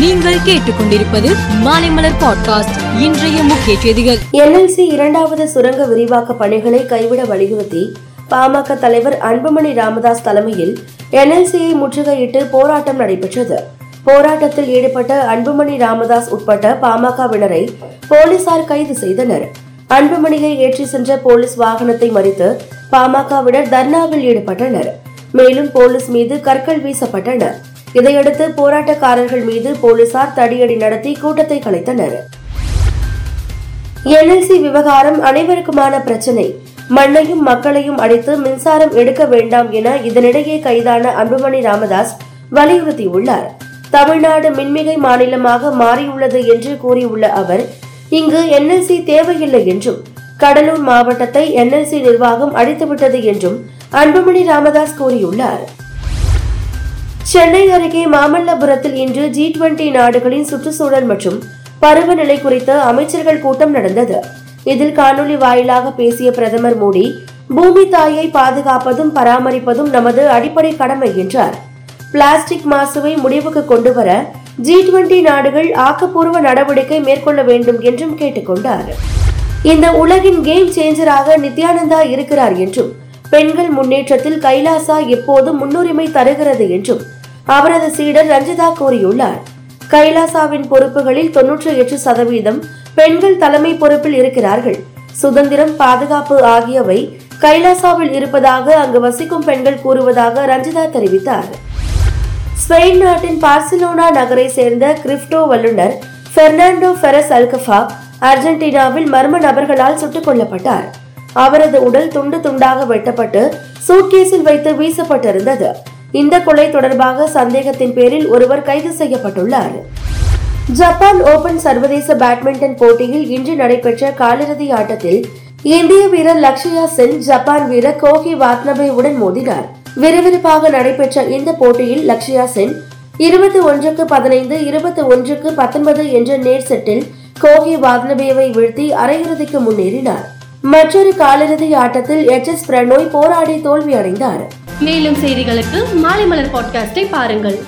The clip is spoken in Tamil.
நீங்கள் கேட்டுக்கொண்டிருப்பது மாலைமலர் பாட்காஸ்ட். இன்றைய முக்கிய செய்திகள். என்எல்சி இரண்டாவது சுரங்க விரிவாக்க பணிகளை கைவிட வலியுறுத்தி பாமக தலைவர் அன்புமணி ராமதாஸ் தலைமையில் என்எல்சியை முற்றுகையிட்டு போராட்டம் நடைபெற்றது. போராட்டத்தில் ஈடுபட்ட அன்புமணி ராமதாஸ் உட்பட்ட பாமகவினரை போலீசார் கைது செய்தனர். அன்புமணியை ஏற்றி சென்ற போலீஸ் வாகனத்தை மறித்து பாமகவினர் தர்ணாவில் ஈடுபட்டனர். மேலும் போலீஸ் மீது கற்கள் வீசப்பட்டன. இதையடுத்து போராட்டக்காரர்கள் மீது போலீசார் தடியடி நடத்தி கூட்டத்தை கலைத்தனர். என்எல்சி விவகாரம் அனைவருக்குமான பிரச்சனை. மண்ணையும் மக்களையும் அடித்து மின்சாரம் எடுக்க வேண்டாம் என இதனிடையே கைதான அன்புமணி ராமதாஸ் வலியுறுத்தியுள்ளார். தமிழ்நாடு மின்மிகை மாநிலமாக மாறியுள்ளது என்று கூறியுள்ள அவர் இங்கு என்எல்சி தேவையில்லை என்றும் கடலூர் மாவட்டத்தை என்எல்சி நிர்வாகம் அடித்துவிட்டது என்றும் அன்புமணி ராமதாஸ் கூறியுள்ளார். சென்னை அருகே மாமல்லபுரத்தில் இன்று ஜி டுவெண்டி நாடுகளின் சுற்றுச்சூழல் மற்றும் பருவநிலை குறித்த அமைச்சர்கள் கூட்டம் நடந்தது. இதில் காணொலி வாயிலாக பேசிய பிரதமர் மோடி பூமி தாயை பாதுகாப்பதும் பராமரிப்பதும் நமது அடிப்படை கடமை என்றார். பிளாஸ்டிக் மாசுவை முடிவுக்கு கொண்டுவர ஜி டுவெண்டி நாடுகள் ஆக்கப்பூர்வ நடவடிக்கை மேற்கொள்ள வேண்டும் என்றும் கேட்டுக்கொண்டார் இந்த உலகின் கேம் சேஞ்சராக நித்யானந்தா இருக்கிறார் என்றும் பெண்கள் முன்னேற்றத்தில் கைலாசா எப்போதும் முன்னுரிமை தருகிறது என்றும் அவரது சீடர் ரஞ்சிதா கூறியுள்ளார். கைலாசாவின் பொறுப்புகளில் தொன்னூற்றி எட்டு சதவீதம் பெண்கள் தலைமை பொறுப்பில் இருக்கிறார்கள். சுதந்திரம் பாதுகாப்பு ஆகியவை கைலாசாவில் இருப்பதாக அங்கு வசிக்கும் பெண்கள் கூறுவதாக ரஞ்சிதா தெரிவித்தார். ஸ்பெயின் நாட்டின் பார்சிலோனா நகரை சேர்ந்த கிரிப்டோ வல்லுநர் பெர்னாண்டோ ஃபெரஸ் அல்கஃபா அர்ஜென்டினாவில் மர்ம நபர்களால் சுட்டுக் கொல்லப்பட்டார். அவரது உடல் துண்டு துண்டாக வெட்டப்பட்டு சூட்கேஸில் வைத்து வீசப்பட்டிருந்தது. இந்த கொலை தொடர்பாக சந்தேகத்தின் பேரில் ஒருவர் கைது செய்யப்பட்டுள்ளார். ஜப்பான் ஓபன் சர்வதேச பேட்மிண்டன் போட்டியில் இன்று நடைபெற்ற காலிறுதி ஆட்டத்தில் இந்திய வீரர் லக்ஷயா சென் ஜப்பான் வீரர் கோகி வாத்னபேவுடன் மோதினார். விறுவிறுப்பாக நடைபெற்ற இந்த போட்டியில் லக்ஷயா சென் இருபத்தி ஒன்றுக்கு பதினைந்து இருபத்தி ஒன்றுக்கு பத்தொன்பது என்ற நேர் செட்டில் கோகி வாத்னபேவை வீழ்த்தி அரையிறுதிக்கு முன்னேறினார். மற்றொரு காலிறுதி ஆட்டத்தில் எச் எஸ் பிரணோய் போராடி தோல்வியடைந்தார். மேலும் செய்திகளுக்கு மாலை மலர் பாட்காஸ்டை பாருங்கள்.